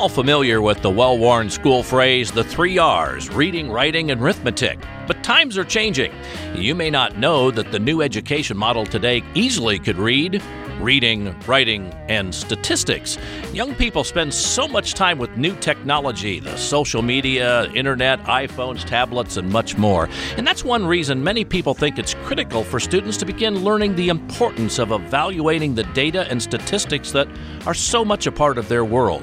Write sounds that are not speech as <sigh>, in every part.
all familiar with the well worn school phrase, the three R's reading, writing, and arithmetic. But times are changing. You may not know that the new education model today easily could read, reading, writing, and statistics. Young people spend so much time with new technology, the social media, internet, iPhones, tablets, and much more. And that's one reason many people think it's critical for students to begin learning the importance of evaluating the data and statistics that are so much a part of their world.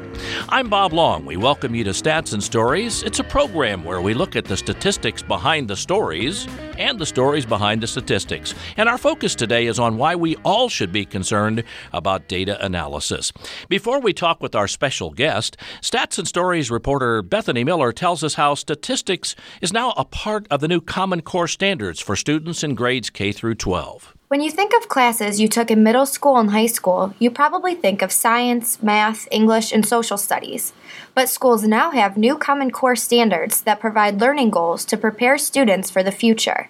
I'm Bob Long. We welcome you to Stats and Stories. It's a program where we look at the statistics behind the stories and the stories behind the statistics. And our focus today is on why we all should be concerned about data analysis. Before we talk with our special guest, Stats and Stories reporter Bethany Miller tells us how statistics is now a part of the new Common Core standards for students in grades K through 12. When you think of classes you took in middle school and high school, you probably think of science, math, English, and social studies. But schools now have new Common Core standards that provide learning goals to prepare students for the future.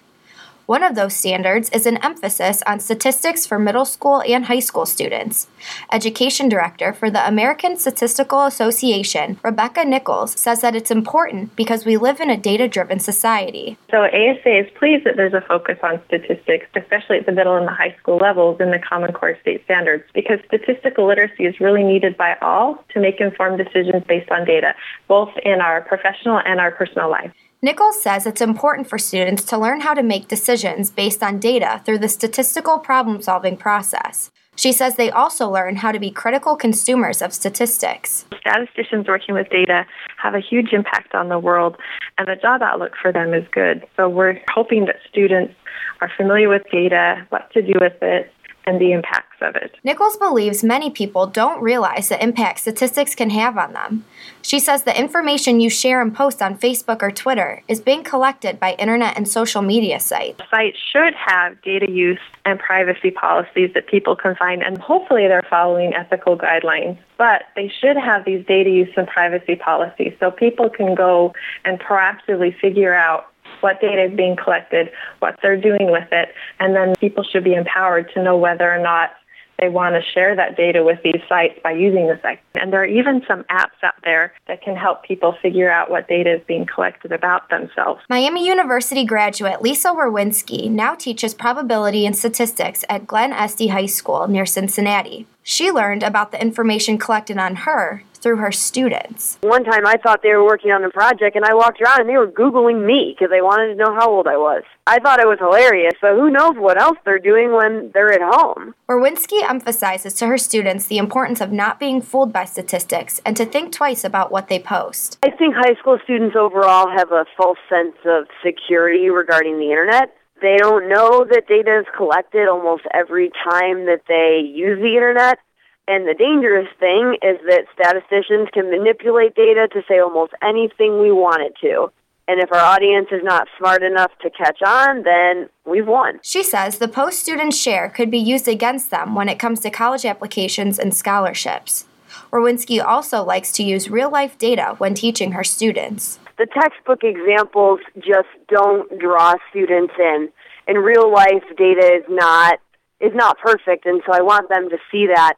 One of those standards is an emphasis on statistics for middle school and high school students. Education Director for the American Statistical Association, Rebecca Nichols, says that it's important because we live in a data driven society. So, ASA is pleased that there's a focus on statistics, especially at the middle and the high school levels in the Common Core state standards, because statistical literacy is really needed by all to make informed decisions based on data, both in our professional and our personal life. Nichols says it's important for students to learn how to make decisions based on data through the statistical problem solving process. She says they also learn how to be critical consumers of statistics. Statisticians working with data have a huge impact on the world, and the job outlook for them is good. So we're hoping that students are familiar with data, what to do with it, and the impacts of it. Nichols believes many people don't realize the impact statistics can have on them. She says the information you share and post on Facebook or Twitter is being collected by internet and social media sites. Sites should have data use and privacy policies that people can find, and hopefully they're following ethical guidelines. But they should have these data use and privacy policies so people can go and proactively figure out what data is being collected, what they're doing with it, and then people should be empowered to know whether or not they want to share that data with these sites by using the site. And there are even some apps out there that can help people figure out what data is being collected about themselves. Miami University graduate Lisa Werwinski now teaches probability and statistics at Glen Este High School near Cincinnati. She learned about the information collected on her through her students. One time I thought they were working on a project and I walked around and they were Googling me because they wanted to know how old I was. I thought it was hilarious, but who knows what else they're doing when they're at home. Werwinski emphasizes to her students the importance of not being fooled by statistics and to think twice about what they post. I think high school students overall have a false sense of security regarding the internet. They don't know that data is collected almost every time that they use the internet. And the dangerous thing is that statisticians can manipulate data to say almost anything we want it to. And if our audience is not smart enough to catch on, then we've won. She says the post students share could be used against them when it comes to college applications and scholarships. Werwinski also likes to use real life data when teaching her students the textbook examples just don't draw students in. In real life, data is not is not perfect, and so I want them to see that.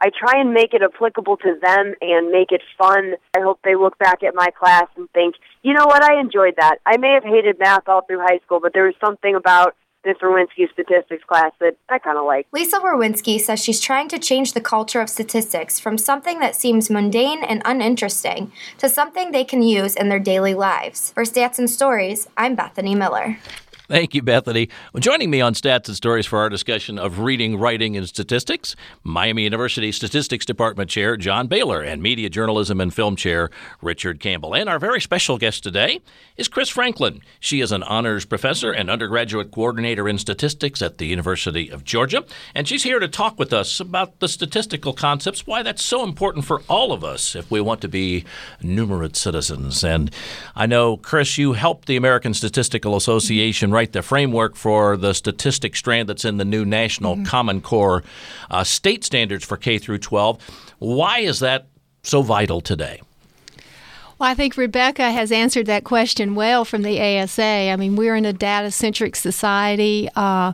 I try and make it applicable to them and make it fun. I hope they look back at my class and think, you know what, I enjoyed that. I may have hated math all through high school, but there was something about this Werwinski statistics class that I kind of like. Lisa Werwinski says she's trying to change the culture of statistics from something that seems mundane and uninteresting to something they can use in their daily lives. For Stats and Stories, I'm Bethany Miller. Thank you, Bethany. Well, joining me on Stats and Stories for our discussion of reading, writing, and statistics, Miami University Statistics Department Chair John Bailer and Media Journalism and Film Chair Richard Campbell. And our very special guest today is Chris Franklin. She is an honors professor and undergraduate coordinator in statistics at the University of Georgia. And she's here to talk with us about the statistical concepts, why that's so important for all of us if we want to be numerate citizens. And I know, Chris, you helped the American Statistical Association write the framework for the statistic strand that's in the new National mm-hmm. Common Core uh, state standards for K through 12. Why is that so vital today? Well, I think Rebecca has answered that question well from the ASA. I mean, we're in a data centric society. Uh,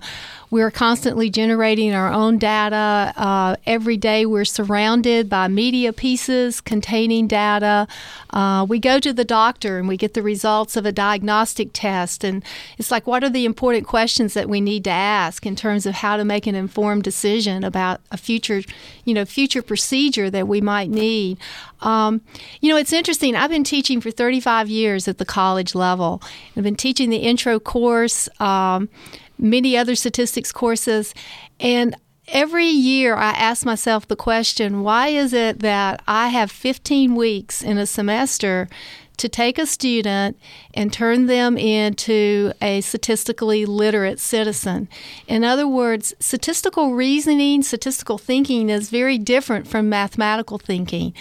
We're constantly generating our own data. Uh, every day we're surrounded by media pieces containing data. Uh, we go to the doctor and we get the results of a diagnostic test. And it's like, what are the important questions that we need to ask in terms of how to make an informed decision about a future, you know, future procedure that we might need? Um, you know, it's interesting. I've been teaching for 35 years at the college level. I've been teaching the intro course. Um, many other statistics courses. And every year I ask myself the question why is it that I have 15 weeks in a semester to take a student and turn them into a statistically literate citizen. In other words, statistical reasoning, statistical thinking is very different from mathematical thinking.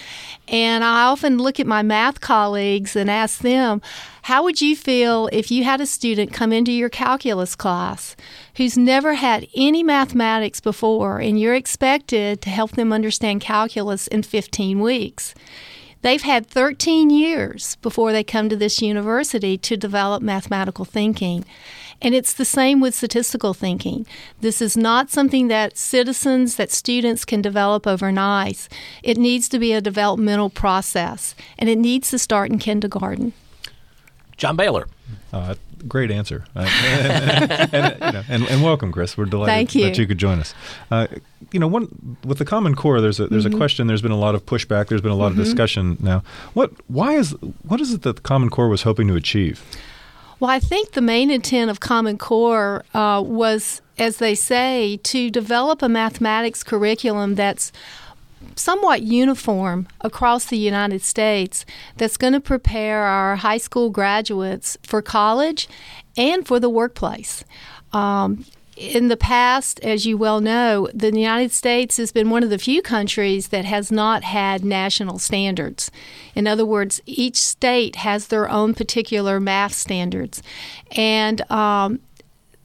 And I often look at my math colleagues and ask them, how would you feel if you had a student come into your calculus class who's never had any mathematics before and you're expected to help them understand calculus in 15 weeks? They've had 13 years before they come to this university to develop mathematical thinking. And it's the same with statistical thinking. This is not something that citizens, that students can develop overnight. It needs to be a developmental process, and it needs to start in kindergarten. John Bailer. Uh, great answer. Uh, <laughs> and, and, you know, and, and, welcome, Chris. We're delighted you. that you could join us. Uh, you know, one with the Common Core, there's a there's mm-hmm. a question. There's been a lot of pushback. There's been a lot mm-hmm. of discussion now. What why is what is it that the Common Core was hoping to achieve? Well, I think the main intent of Common Core uh, was, as they say, to develop a mathematics curriculum that's somewhat uniform across the United States that's going to prepare our high school graduates for college and for the workplace. Um, in the past, as you well know, the United States has been one of the few countries that has not had national standards. In other words, each state has their own particular math standards. And um,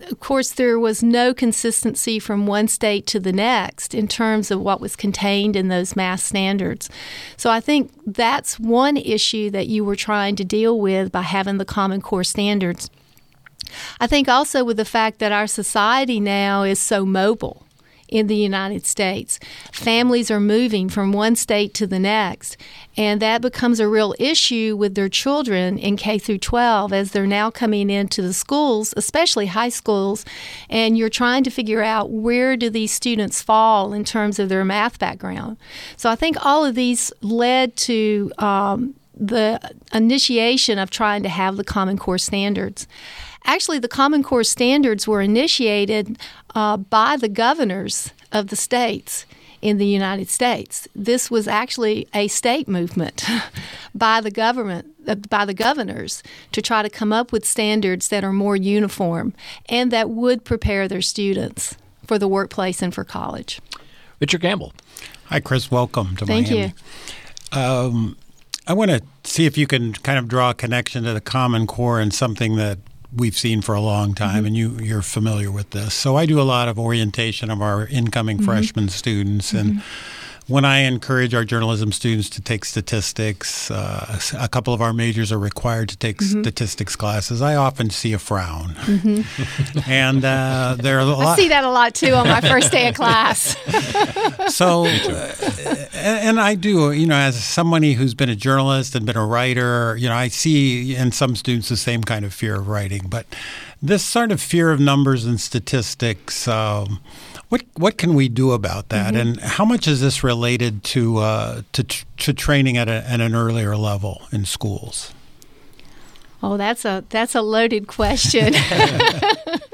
of course, there was no consistency from one state to the next in terms of what was contained in those mass standards. So I think that's one issue that you were trying to deal with by having the Common Core standards. I think also with the fact that our society now is so mobile in the United States. Families are moving from one state to the next, and that becomes a real issue with their children in K through 12 as they're now coming into the schools, especially high schools, and you're trying to figure out where do these students fall in terms of their math background. So I think all of these led to um, the initiation of trying to have the Common Core standards. Actually, the Common Core standards were initiated uh, by the governors of the states in the United States. This was actually a state movement <laughs> by the government, uh, by the governors, to try to come up with standards that are more uniform and that would prepare their students for the workplace and for college. Richard Campbell. Hi, Chris. Welcome to Thank Miami. you. Um, I want to see if you can kind of draw a connection to the Common Core and something that we've seen for a long time, mm-hmm. and you you're familiar with this. So I do a lot of orientation of our incoming mm-hmm. freshman students, and mm-hmm when I encourage our journalism students to take statistics, uh, a couple of our majors are required to take mm-hmm. statistics classes. I often see a frown, mm-hmm. <laughs> and uh, there are a lot. I see that a lot too on my first day of class. <laughs> so, uh, and I do, you know, as somebody who's been a journalist and been a writer, you know, I see in some students the same kind of fear of writing, but this sort of fear of numbers and statistics. Um, what what can we do about that, mm-hmm. and how much is this related to uh, to, to training at, a, at an earlier level in schools? Oh, that's a that's a loaded question. <laughs> <laughs>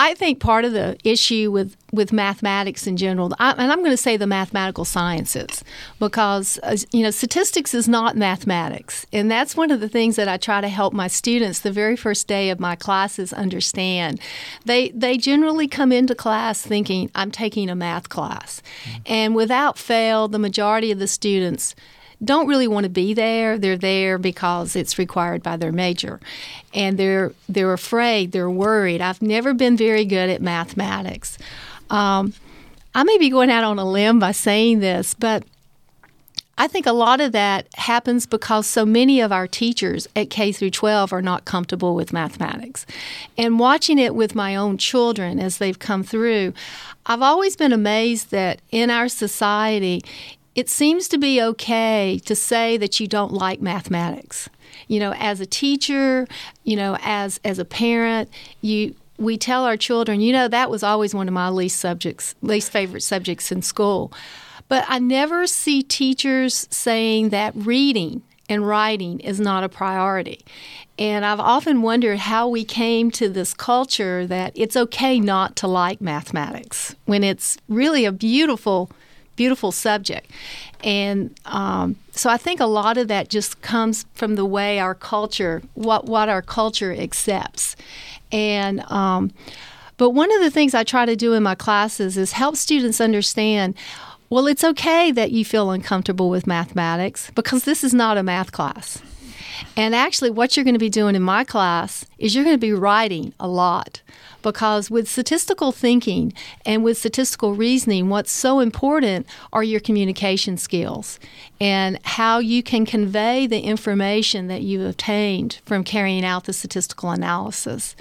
I think part of the issue with, with mathematics in general, I, and I'm going to say the mathematical sciences, because uh, you know statistics is not mathematics, and that's one of the things that I try to help my students the very first day of my classes understand. They they generally come into class thinking I'm taking a math class, mm-hmm. and without fail, the majority of the students don't really want to be there. They're there because it's required by their major. And they're they're afraid, they're worried. I've never been very good at mathematics. Um, I may be going out on a limb by saying this, but I think a lot of that happens because so many of our teachers at K through 12 are not comfortable with mathematics. And watching it with my own children as they've come through, I've always been amazed that in our society, it seems to be okay to say that you don't like mathematics. You know, as a teacher, you know, as as a parent, you we tell our children, you know, that was always one of my least subjects, least favorite subjects in school. But I never see teachers saying that reading and writing is not a priority. And I've often wondered how we came to this culture that it's okay not to like mathematics when it's really a beautiful, beautiful subject. And um, so I think a lot of that just comes from the way our culture, what, what our culture accepts. And, um, but one of the things I try to do in my classes is help students understand well, it's okay that you feel uncomfortable with mathematics because this is not a math class. And actually, what you're going to be doing in my class is you're going to be writing a lot because with statistical thinking and with statistical reasoning, what's so important are your communication skills and how you can convey the information that you obtained from carrying out the statistical analysis.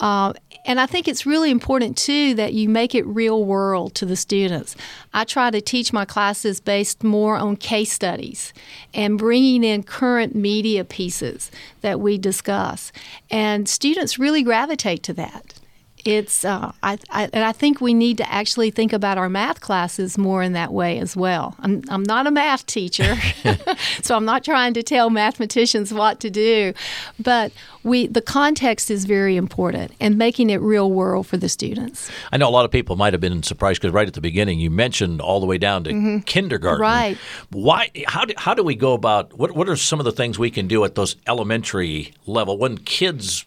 Uh, and I think it's really important too that you make it real world to the students. I try to teach my classes based more on case studies and bringing in current media pieces that we discuss. And students really gravitate to that it's uh, I, I, and I think we need to actually think about our math classes more in that way as well. I'm I'm not a math teacher, <laughs> <laughs> so I'm not trying to tell mathematicians what to do, but we the context is very important and making it real world for the students. I know a lot of people might have been surprised because right at the beginning you mentioned all the way down to mm-hmm. kindergarten. Right. Why? How do, how do we go about what what are some of the things we can do at those elementary level when kids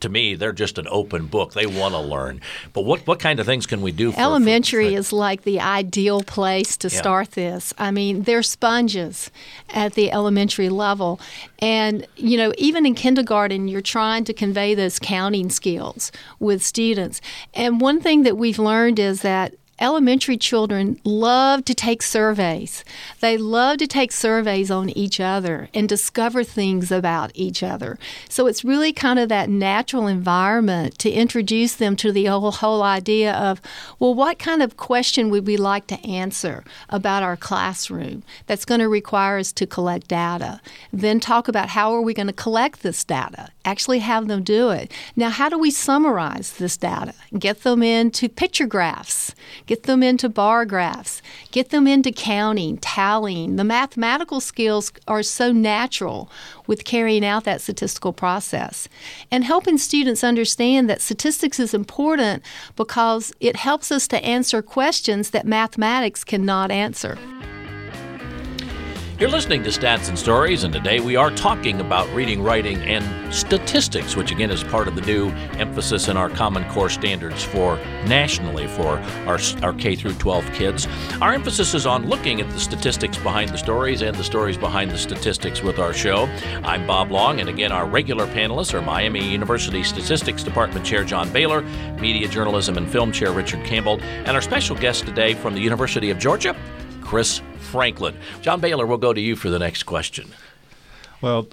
to me, they're just an open book. They want to learn. But what, what kind of things can we do? For, Elementary for, is like the ideal place to yeah. start this. I mean, they're sponges at the elementary level. And, you know, even in kindergarten, you're trying to convey those counting skills with students. And one thing that we've learned is that elementary children love to take surveys. They love to take surveys on each other and discover things about each other. So it's really kind of that natural environment to introduce them to the whole, whole idea of, well, what kind of question would we like to answer about our classroom that's going to require us to collect data? Then talk about how are we going to collect this data? Actually have them do it. Now, how do we summarize this data? Get them into picture graphs get them into bar graphs, get them into counting, tallying. The mathematical skills are so natural with carrying out that statistical process. And helping students understand that statistics is important because it helps us to answer questions that mathematics cannot answer. You're listening to Stats and Stories, and today we are talking about reading, writing, and statistics, which again is part of the new emphasis in our Common Core standards for nationally for our, our K through 12 kids. Our emphasis is on looking at the statistics behind the stories and the stories behind the statistics with our show. I'm Bob Long, and again, our regular panelists are Miami University Statistics Department Chair John Bailer, Media Journalism and Film Chair Richard Campbell, and our special guest today from the University of Georgia, Chris Franklin. John Bailer, we'll go to you for the next question. Well,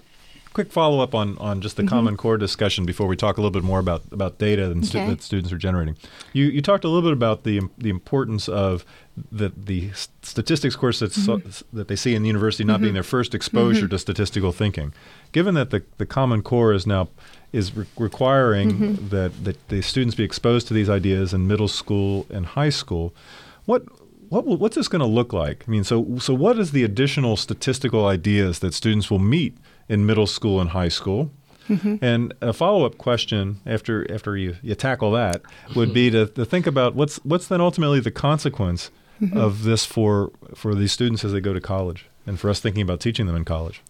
quick follow up on, on just the mm-hmm. Common Core discussion before we talk a little bit more about, about data and stu- that students are generating. You, you talked a little bit about the, the importance of the, the statistics course that's mm-hmm. so, that they see in the university not mm-hmm. being their first exposure mm-hmm. to statistical thinking. Given that the, the Common Core is now is re- requiring mm-hmm. that, that the students be exposed to these ideas in middle school and high school, what what will, what's this going to look like? I mean, so so what is the additional statistical ideas that students will meet in middle school and high school? Mm-hmm. And a follow up question after after you, you tackle that would be to, to think about what's what's then ultimately the consequence mm-hmm. of this for for these students as they go to college, and for us thinking about teaching them in college.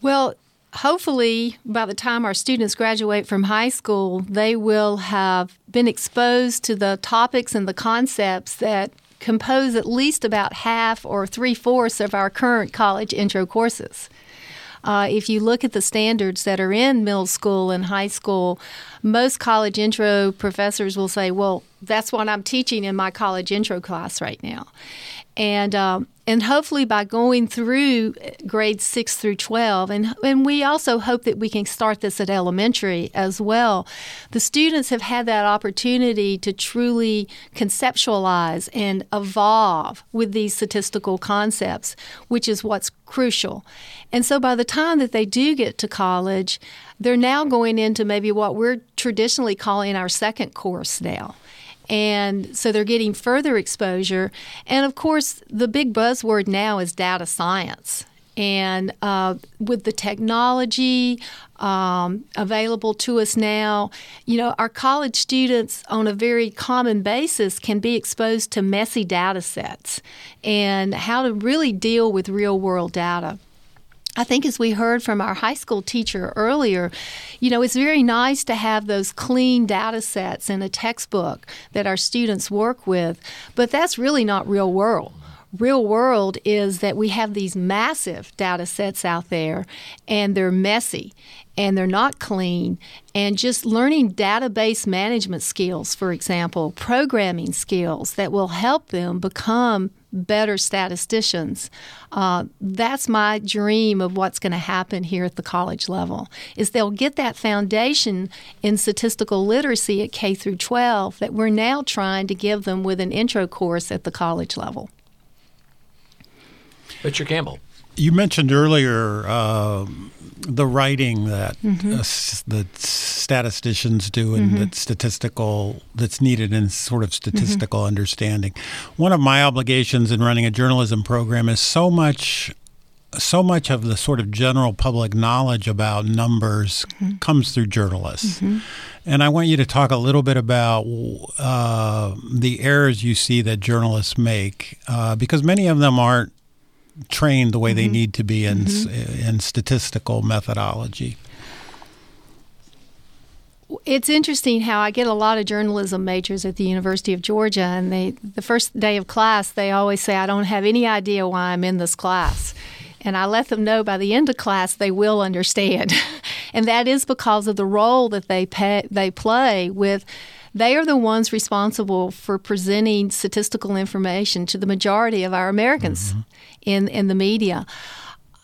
Well, hopefully, by the time our students graduate from high school, they will have been exposed to the topics and the concepts that compose at least about half or three fourths of our current college intro courses. Uh, if you look at the standards that are in middle school and high school, most college intro professors will say, well, that's what I'm teaching in my college intro class right now. And um, and hopefully by going through uh, grades 6 through 12 and and we also hope that we can start this at elementary as well. The students have had that opportunity to truly conceptualize and evolve with these statistical concepts which is what's crucial. And so by the time that they do get to college they're now going into maybe what we're traditionally calling our second course now and so they're getting further exposure. And of course, the big buzzword now is data science. And uh, with the technology um, available to us now, you know, our college students on a very common basis can be exposed to messy data sets and how to really deal with real world data. I think, as we heard from our high school teacher earlier, you know, it's very nice to have those clean data sets in a textbook that our students work with, but that's really not real world. Real world is that we have these massive data sets out there and they're messy and they're not clean. And just learning database management skills, for example, programming skills that will help them become better statisticians. Uh, that's my dream of what's going to happen here at the college level is they'll get that foundation in statistical literacy at K through 12 that we're now trying to give them with an intro course at the college level. Richard Campbell. You mentioned earlier uh, the writing that mm-hmm. uh, that statisticians do and mm-hmm. that statistical that's needed in sort of statistical mm-hmm. understanding. One of my obligations in running a journalism program is so much so much of the sort of general public knowledge about numbers mm-hmm. comes through journalists. Mm-hmm. And I want you to talk a little bit about uh, the errors you see that journalists make, uh, because many of them aren't trained the way mm-hmm. they need to be in mm-hmm. in statistical methodology. It's interesting how I get a lot of journalism majors at the University of Georgia, and they the first day of class they always say, "I don't have any idea why I'm in this class." And I let them know by the end of class they will understand. <laughs> and that is because of the role that they pay, they play with they are the ones responsible for presenting statistical information to the majority of our Americans mm-hmm. in, in the media.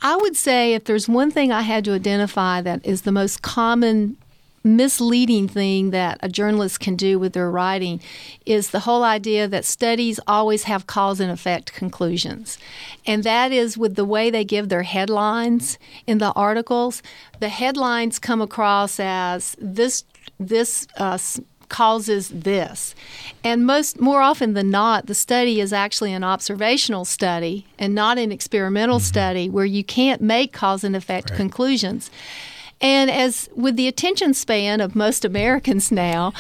I would say if there's one thing I had to identify that is the most common misleading thing that a journalist can do with their writing is the whole idea that studies always have cause and effect conclusions. And that is with the way they give their headlines in the articles. The headlines come across as this this uh, causes this. And most more often than not, the study is actually an observational study and not an experimental mm-hmm. study where you can't make cause and effect right. conclusions. And as with the attention span of most Americans now,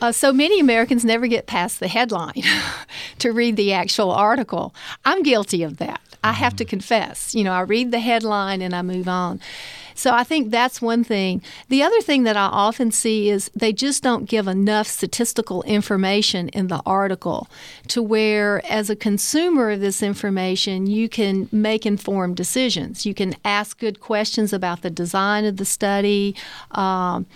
uh, so many Americans never get past the headline <laughs> to read the actual article. I'm guilty of that. I have to mm-hmm. confess. You know, I read the headline and I move on. So I think that's one thing. The other thing that I often see is they just don't give enough statistical information in the article to where, as a consumer of this information, you can make informed decisions. You can ask good questions about the design of the study. Um,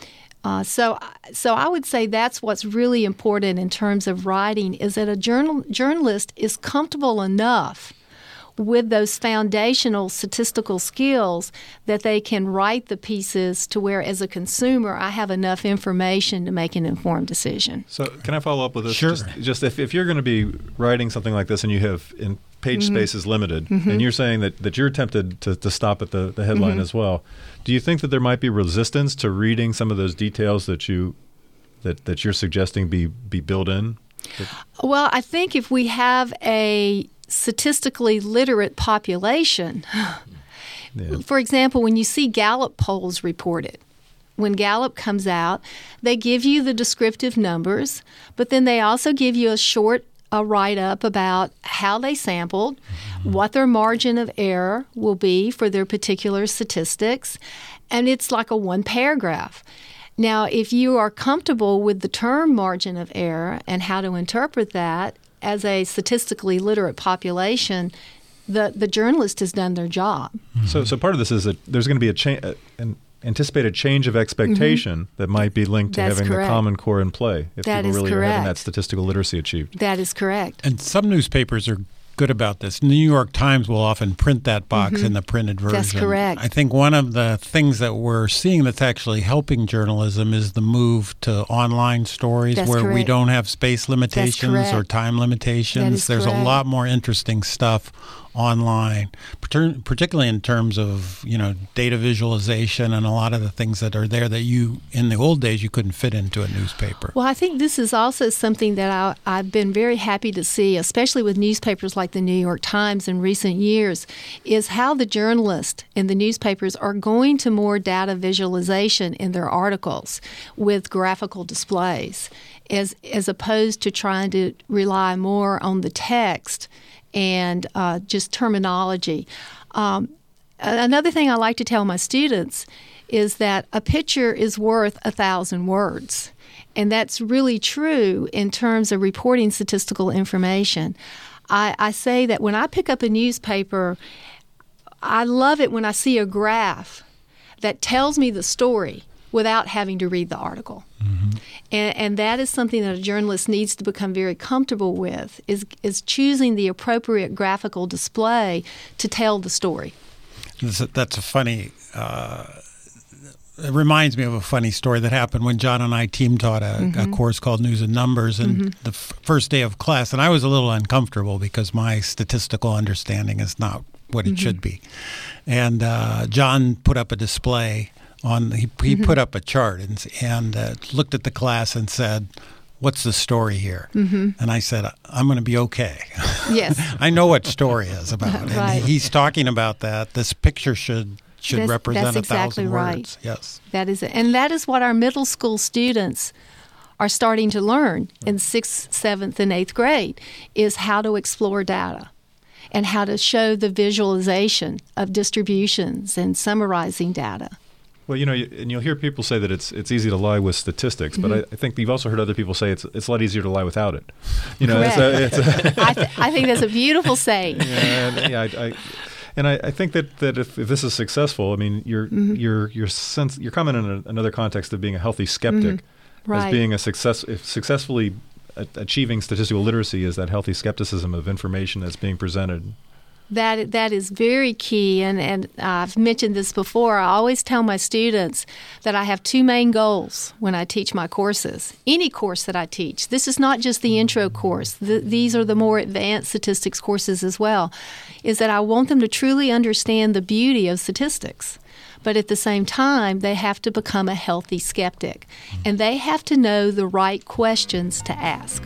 uh, so, so I would say that's what's really important in terms of writing is that a journal, journalist is comfortable enough with those foundational statistical skills that they can write the pieces to where, as a consumer, I have enough information to make an informed decision. So, can I follow up with this? Sure. Just, just if, if you're going to be writing something like this and you have in page mm-hmm. space is limited, mm-hmm. and you're saying that, that you're tempted to, to stop at the, the headline mm-hmm. as well, do you think that there might be resistance to reading some of those details that you that, that you're suggesting be be built in? Well, I think if we have a statistically literate population. <laughs> yeah. For example, when you see Gallup polls reported, when Gallup comes out, they give you the descriptive numbers, but then they also give you a short a write up about how they sampled, mm-hmm. what their margin of error will be for their particular statistics, and it's like a one paragraph. Now, if you are comfortable with the term margin of error and how to interpret that, as a statistically literate population, the the journalist has done their job. So, so part of this is that there's going to be a change, uh, and anticipated change of expectation mm-hmm. that might be linked to That's having correct. the Common Core in play if that people really correct. are having that statistical literacy achieved. That is correct. And some newspapers are good about this. New York Times will often print that box mm-hmm. in the printed version. That's correct. I think one of the things that we're seeing that's actually helping journalism is the move to online stories that's where correct. we don't have space limitations or time limitations. There's correct. a lot more interesting stuff online, particularly in terms of you know data visualization and a lot of the things that are there that you in the old days you couldn't fit into a newspaper. Well, I think this is also something that I, I've been very happy to see, especially with newspapers like the New York Times in recent years, is how the journalists in the newspapers are going to more data visualization in their articles with graphical displays, as as opposed to trying to rely more on the text and uh, just terminology. Um, another thing I like to tell my students is that a picture is worth a thousand words. And that's really true in terms of reporting statistical information. I, I say that when I pick up a newspaper, I love it when I see a graph that tells me the story without having to read the article. Mm-hmm. And, and that is something that a journalist needs to become very comfortable with is, is choosing the appropriate graphical display to tell the story. That's a funny. Uh, it reminds me of a funny story that happened when John and I team taught a, mm-hmm. a course called News and Numbers, and mm-hmm. the f- first day of class, and I was a little uncomfortable because my statistical understanding is not what it mm-hmm. should be. And uh, John put up a display on he, he mm-hmm. put up a chart and and uh, looked at the class and said what's the story here? Mm-hmm. and i said i'm going to be okay. Yes. <laughs> I know what story is about. <laughs> Right. and he's talking about that. This picture should should that's, represent that's a exactly thousand right. words. Yes. That is it. And that is what our middle school students are starting to learn in sixth seventh and eighth grade is how to explore data and how to show the visualization of distributions and summarizing data well, you know, and you'll hear people say that it's it's easy to lie with statistics, mm-hmm. but I, I, think you've also heard other people say it's it's a lot easier to lie without it. You know, it's a, it's a <laughs> I, th- I, think that's a beautiful saying. Yeah, <laughs> and, yeah, I, I and I, I, think that, that if, if, this is successful, I mean, you're mm-hmm. you're you're sense you're coming in a, another context of being a healthy skeptic, mm-hmm. right. as being a success if successfully achieving statistical literacy is that healthy skepticism of information that's being presented that that is very key, and and I've mentioned this before. I always tell my students that I have two main goals when I teach my courses. Any course that I teach, this is not just the intro course. The, these are the more advanced statistics courses as well. Is that I want them to truly understand the beauty of statistics but at the same time, they have to become a healthy skeptic and they have to know the right questions to ask.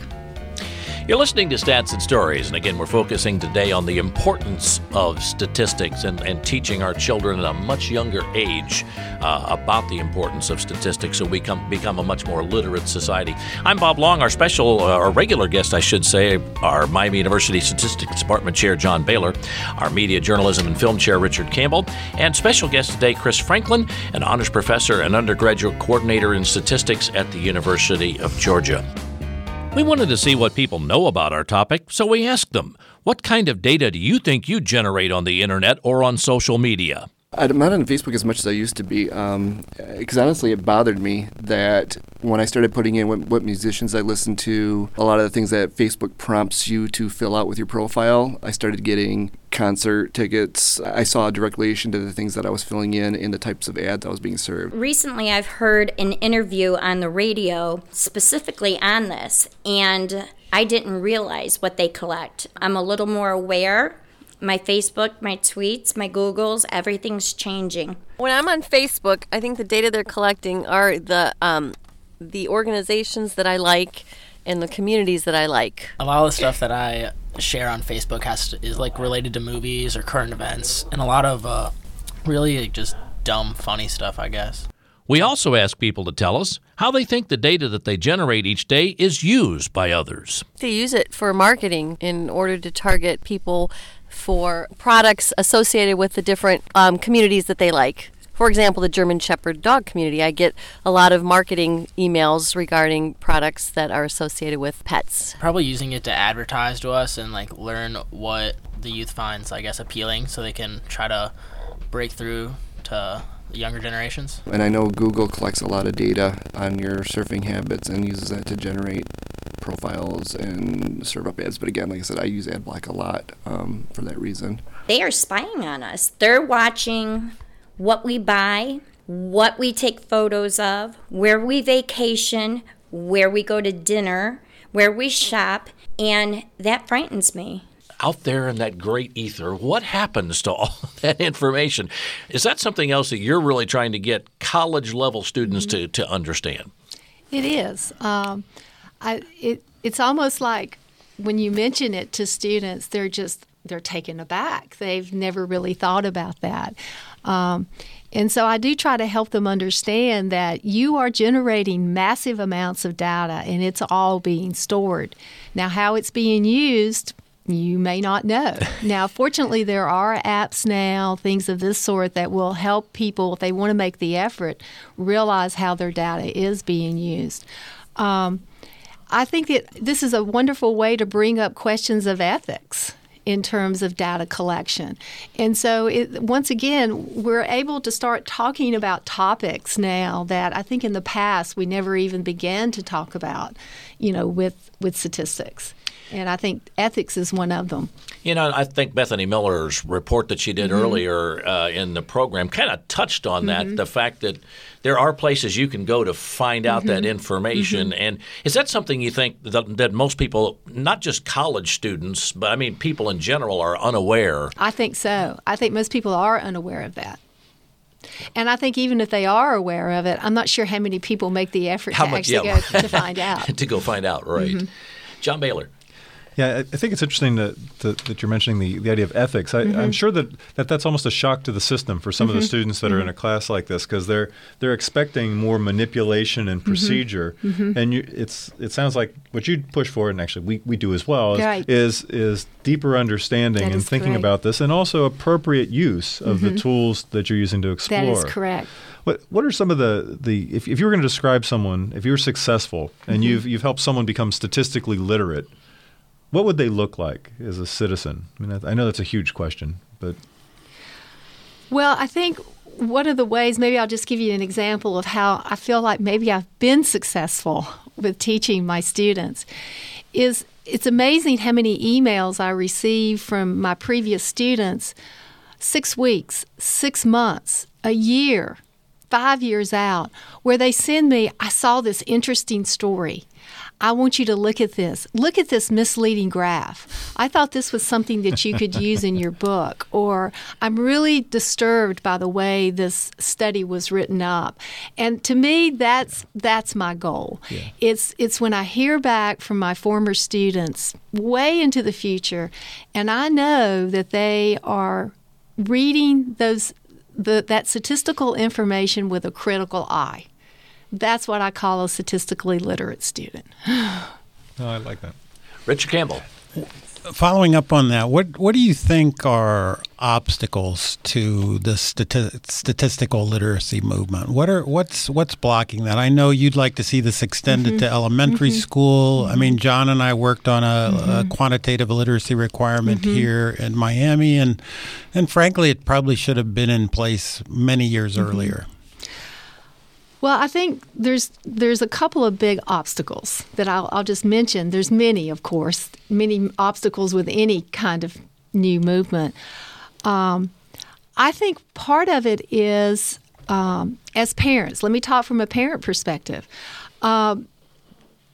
You're listening to Stats and Stories, and again, we're focusing today on the importance of statistics and, and teaching our children at a much younger age uh, about the importance of statistics so we come, become a much more literate society. I'm Bob Long, our special, uh, our regular guest, I should say, our Miami University Statistics Department Chair, John Bailer, our Media Journalism and Film Chair, Richard Campbell, and special guest today, Chris Franklin, an honors professor and undergraduate coordinator in statistics at the University of Georgia. We wanted to see what people know about our topic, so we asked them, What kind of data do you think you generate on the internet or on social media? I'm not on Facebook as much as I used to be, because um, honestly, it bothered me that when I started putting in what, what, musicians I listen to, a lot of the things that Facebook prompts you to fill out with your profile, I started getting concert tickets. I saw a direct relation to the things that I was filling in in the types of ads I was being served. Recently, I've heard an interview on the radio specifically on this, and I didn't realize what they collect. I'm a little more aware my Facebook, my tweets, my Googles, everything's changing. When I'm on Facebook, I think the data they're collecting are the um, the organizations that I like and the communities that I like. A lot of the stuff that I share on Facebook has to, is like related to movies or current events, and a lot of uh, really like, just dumb, funny stuff, I guess. We also ask people to tell us how they think the data that they generate each day is used by others. They use it for marketing in order to target people for products associated with the different um, communities that they like. For example, the German Shepherd dog community, I get a lot of marketing emails regarding products that are associated with pets. Probably using it to advertise to us and like learn what the youth finds, I guess, appealing so they can try to break through to the younger generations. And I know Google collects a lot of data on your surfing habits and uses that to generate profiles and serve up ads. But again, like I said, I use AdBlock a lot um, for that reason. They are spying on us. They're watching what we buy, what we take photos of, where we vacation, where we go to dinner, where we shop, and that frightens me out there in that great ether, what happens to all <laughs> that information? Is that something else that you're really trying to get college level students to, to understand? It is. Um, I, it, it's almost like when you mention it to students, they're just they're taken aback. They've never really thought about that. Um, and so I do try to help them understand that you are generating massive amounts of data and it's all being stored. Now, how it's being used, you may not know. <laughs> now, fortunately, there are apps now, things of this sort, that will help people, if they want to make the effort, realize how their data is being used. Um, I think that this is a wonderful way to bring up questions of ethics in terms of data collection. And so, it, once again, we're able to start talking about topics now that I think in the past we never even began to talk about, you know, with, with statistics. And I think ethics is one of them. You know, I think Bethany Miller's report that she did mm-hmm. earlier uh, in the program kind of touched on that mm-hmm. the fact that there are places you can go to find out mm-hmm. that information. Mm-hmm. And is that something you think that, that most people, not just college students, but I mean people in general, are unaware? I think so. I think most people are unaware of that. And I think even if they are aware of it, I'm not sure how many people make the effort how to much, actually yeah. go to find <laughs> out. to go find out, right. Mm-hmm. John Bailer. Yeah, I think it's interesting that, that, that you're mentioning the, the idea of ethics. I, am mm-hmm. sure that, that that's almost a shock to the system for some mm-hmm. of the mm-hmm. students that mm-hmm. are in a class like this because they're they're expecting more manipulation and mm-hmm. procedure, mm-hmm. and you, it's it sounds like what you push for, and actually we, we do as well, is right. is, is, deeper understanding that and thinking correct. about this, and also appropriate use of the tools that you're using to explore. That is correct. What what are some of the the if, if you were going to describe someone, if you're successful and you've you've helped someone become statistically literate what would they look like as a citizen? I mean, I, I know that's a huge question, but. Well, I think one of the ways, maybe I'll just give you an example of how I feel like maybe I've been successful with teaching my students, is it's amazing how many emails I receive from my previous students six weeks, six months, a year, five years out, where they send me, I saw this interesting story. I want you to look at this. Look at this misleading graph. I thought this was something that you could use in your book. Or I'm really disturbed by the way this study was written up. And to me, that's that's my goal. Yeah. It's it's when I hear back from my former students way into the future, and I know that they are reading those the, that statistical information with a critical eye. That's what I call a statistically literate student. <gasps> oh, I like that. Richard Campbell. Following up on that, what what do you think are obstacles to the stati- statistical literacy movement? What are what's what's blocking that? I know you'd like to see this extended mm-hmm. to elementary mm-hmm. school. Mm-hmm. I mean, John and I worked on a, a mm-hmm. quantitative literacy requirement mm-hmm. here in Miami, and and frankly, it probably should have been in place many years Mm-hmm. earlier. Well, I think there's there's a couple of big obstacles that I'll, I'll just mention. There's many, of course, many obstacles with any kind of new movement. Um, I think part of it is um, as parents. Let me talk from a parent perspective. Um,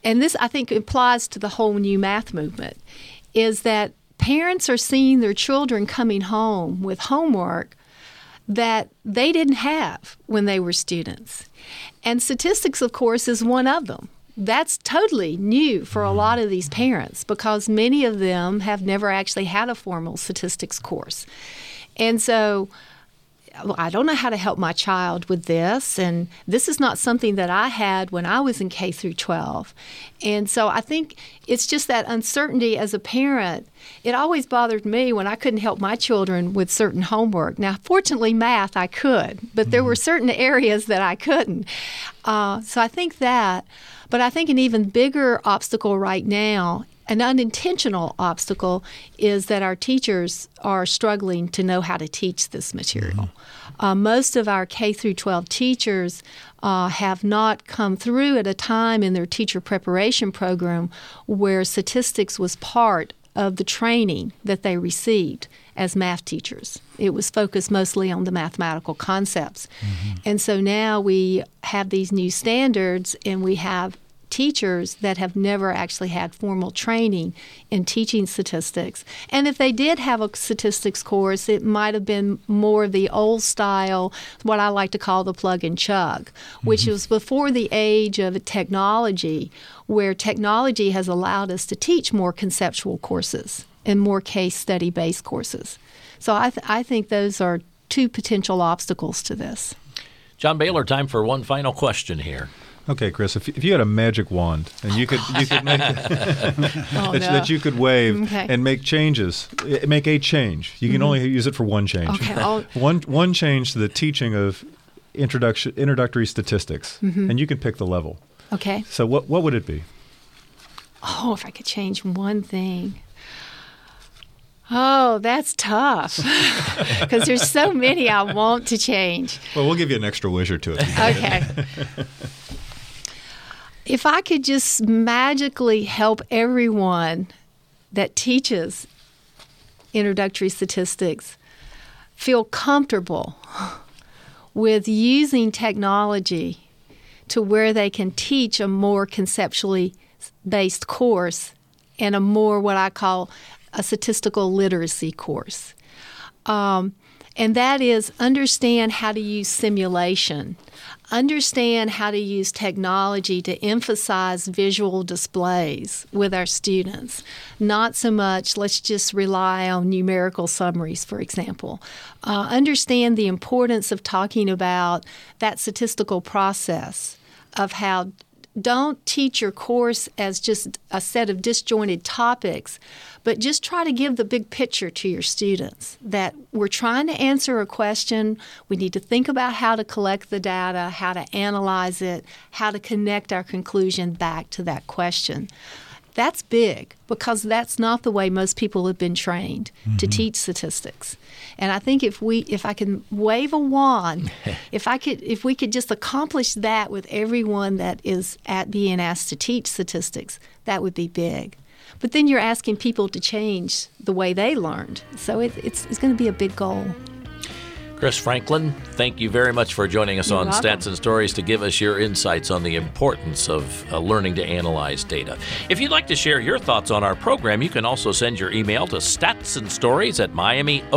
and this, I think, applies to the whole new math movement, is that parents are seeing their children coming home with homework that they didn't have when they were students. And statistics, of course, is one of them. That's totally new for a mm-hmm. lot of these parents because many of them have never actually had a formal statistics course. And so I don't know how to help my child with this, and this is not something that I had when I was in K through 12. And so I think it's just that uncertainty as a parent. It always bothered me when I couldn't help my children with certain homework. Now, fortunately, math I could, but there were certain areas that I couldn't. Uh, so I think that. But I think an even bigger obstacle right now An unintentional obstacle is that our teachers are struggling to know how to teach this material. Mm-hmm. Uh, most of our K through 12 teachers uh, have not come through at a time in their teacher preparation program where statistics was part of the training that they received as math teachers. It was focused mostly on the mathematical concepts. Mm-hmm. And so now we have these new standards and we have teachers that have never actually had formal training in teaching statistics. And if they did have a statistics course, it might have been more the old style, what I like to call the plug and chug, mm-hmm. which was before the age of technology, where technology has allowed us to teach more conceptual courses and more case study based courses. So I, th- I think those are two potential obstacles to this. John Bailer, time for one final question here. Okay, Chris, if, if you had a magic wand and you could you could make <laughs> oh, that, no. that, you could wave okay. and make changes, eh, make a change. You can mm-hmm. only use it for one change. Okay, <laughs> one one change to the teaching of introduction introductory statistics, mm-hmm. and you can pick the level. Okay. So what what would it be? Oh, if I could change one thing. Oh, that's tough <laughs> because there's so many I want to change. Well, we'll give you an extra wish or two. okay. If I could just magically help everyone that teaches introductory statistics feel comfortable with using technology to where they can teach a more conceptually based course and a more what I call a statistical literacy course. Um, and that is understand how to use simulation, understand how to use technology to emphasize visual displays with our students. Not so much, let's just rely on numerical summaries, for example. Uh, understand the importance of talking about that statistical process of how don't teach your course as just a set of disjointed topics, but just try to give the big picture to your students that we're trying to answer a question. We need to think about how to collect the data, how to analyze it, how to connect our conclusion back to that question. That's big because that's not the way most people have been trained mm-hmm. to teach statistics. And I think if we if I can wave a wand, <laughs> if I could if we could just accomplish that with everyone that is at being asked to teach statistics, that would be big. But then you're asking people to change the way they learned. So it, it's, it's going to be a big goal. Chris Franklin, thank you very much for joining us You're on welcome. Stats and Stories to give us your insights on the importance of uh, learning to analyze data. If you'd like to share your thoughts on our program, you can also send your email to statsandstories at miamioh.edu.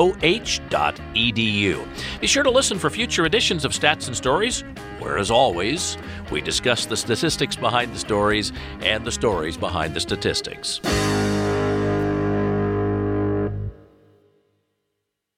Be sure to listen for future editions of Stats and Stories, where, as always, we discuss the statistics behind the stories and the stories behind the statistics.